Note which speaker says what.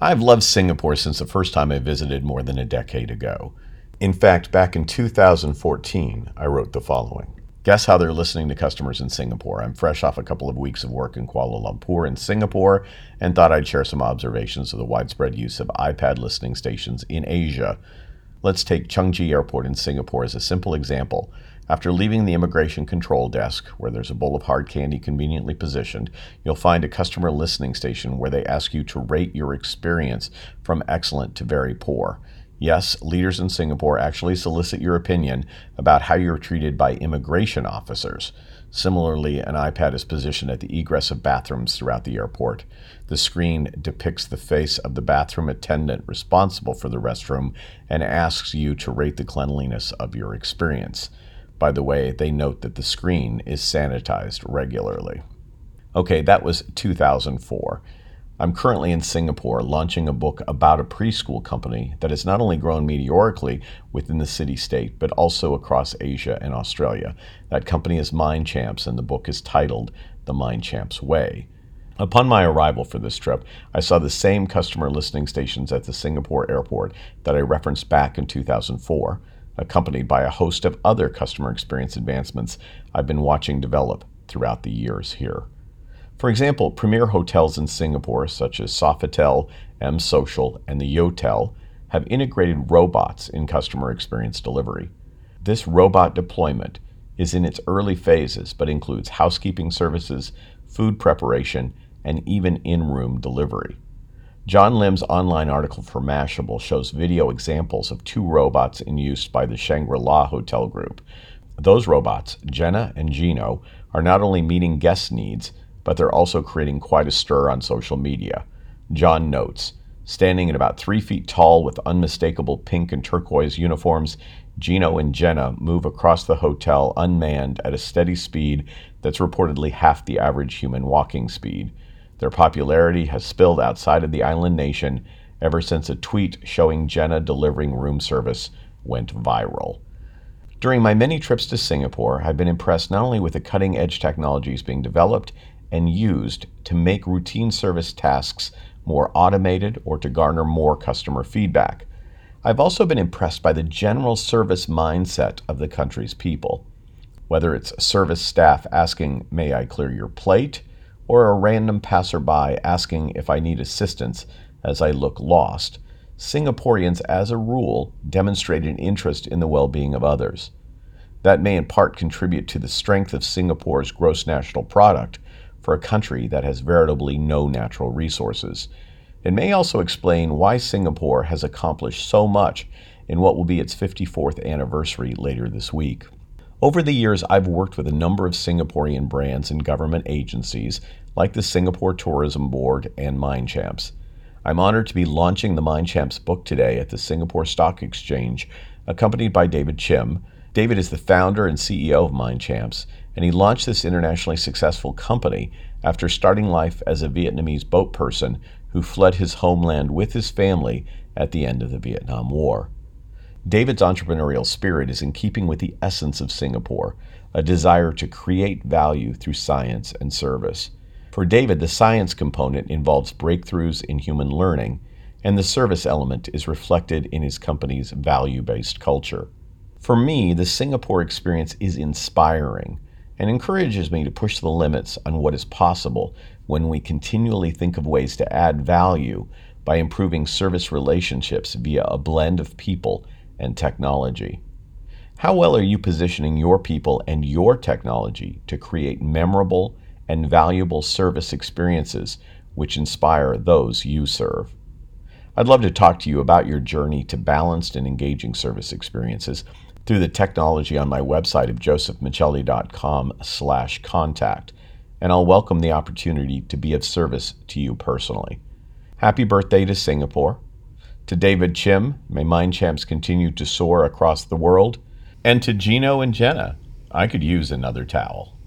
Speaker 1: I've loved Singapore since the first time I visited more than a decade ago. In fact, back in 2014, I wrote the following. Guess how they're listening to customers in Singapore? I'm fresh off a couple of weeks of work in Kuala Lumpur and Singapore and thought I'd share some observations of the widespread use of iPad listening stations in Asia. Let's take Changi Airport in Singapore as a simple example. After leaving the immigration control desk, where there's a bowl of hard candy conveniently positioned, you'll find a customer listening station where they ask you to rate your experience from excellent to very poor. Yes, leaders in Singapore actually solicit your opinion about how you're treated by immigration officers. Similarly, an iPad is positioned at the egress of bathrooms throughout the airport. The screen depicts the face of the bathroom attendant responsible for the restroom and asks you to rate the cleanliness of your experience. By the way, they note that the screen is sanitized regularly. Okay, that was 2004. I'm currently in Singapore launching a book about a preschool company that has not only grown meteorically within the city state, but also across Asia and Australia. That company is MindChamps, and the book is titled The MindChamps Way. Upon my arrival for this trip, I saw the same customer listening stations at the Singapore airport that I referenced back in 2004 accompanied by a host of other customer experience advancements I've been watching develop throughout the years here. For example, premier hotels in Singapore, such as Sofitel, M Social, and the Yotel, have integrated robots in customer experience delivery. This robot deployment is in its early phases, but includes housekeeping services, food preparation, and even in room delivery. John Lim's online article for Mashable shows video examples of two robots in use by the Shangri La Hotel Group. Those robots, Jenna and Gino, are not only meeting guest needs, but they're also creating quite a stir on social media. John notes, standing at about three feet tall with unmistakable pink and turquoise uniforms, Gino and Jenna move across the hotel unmanned at a steady speed that's reportedly half the average human walking speed. Their popularity has spilled outside of the island nation ever since a tweet showing Jenna delivering room service went viral. During my many trips to Singapore, I've been impressed not only with the cutting edge technologies being developed and used to make routine service tasks more automated or to garner more customer feedback. I've also been impressed by the general service mindset of the country's people. Whether it's service staff asking, May I clear your plate? Or a random passerby asking if I need assistance as I look lost, Singaporeans, as a rule, demonstrate an interest in the well being of others. That may in part contribute to the strength of Singapore's gross national product for a country that has veritably no natural resources. It may also explain why Singapore has accomplished so much in what will be its 54th anniversary later this week. Over the years, I've worked with a number of Singaporean brands and government agencies like the Singapore Tourism Board and MindChamps. I'm honored to be launching the MindChamps book today at the Singapore Stock Exchange, accompanied by David Chiam. David is the founder and CEO of MindChamps, and he launched this internationally successful company after starting life as a Vietnamese boat person who fled his homeland with his family at the end of the Vietnam War. David's entrepreneurial spirit is in keeping with the essence of Singapore, a desire to create value through science and service. For David, the science component involves breakthroughs in human learning, and the service element is reflected in his company's value based culture. For me, the Singapore experience is inspiring and encourages me to push the limits on what is possible when we continually think of ways to add value by improving service relationships via a blend of people and technology. How well are you positioning your people and your technology to create memorable and valuable service experiences which inspire those you serve? I'd love to talk to you about your journey to balanced and engaging service experiences through the technology on my website of josephmichelli.com slash contact, and I'll welcome the opportunity to be of service to you personally. Happy birthday to Singapore. To David Chiam, may MindChamps continue to soar across the world. And to Gino and Jenna, I could use another towel.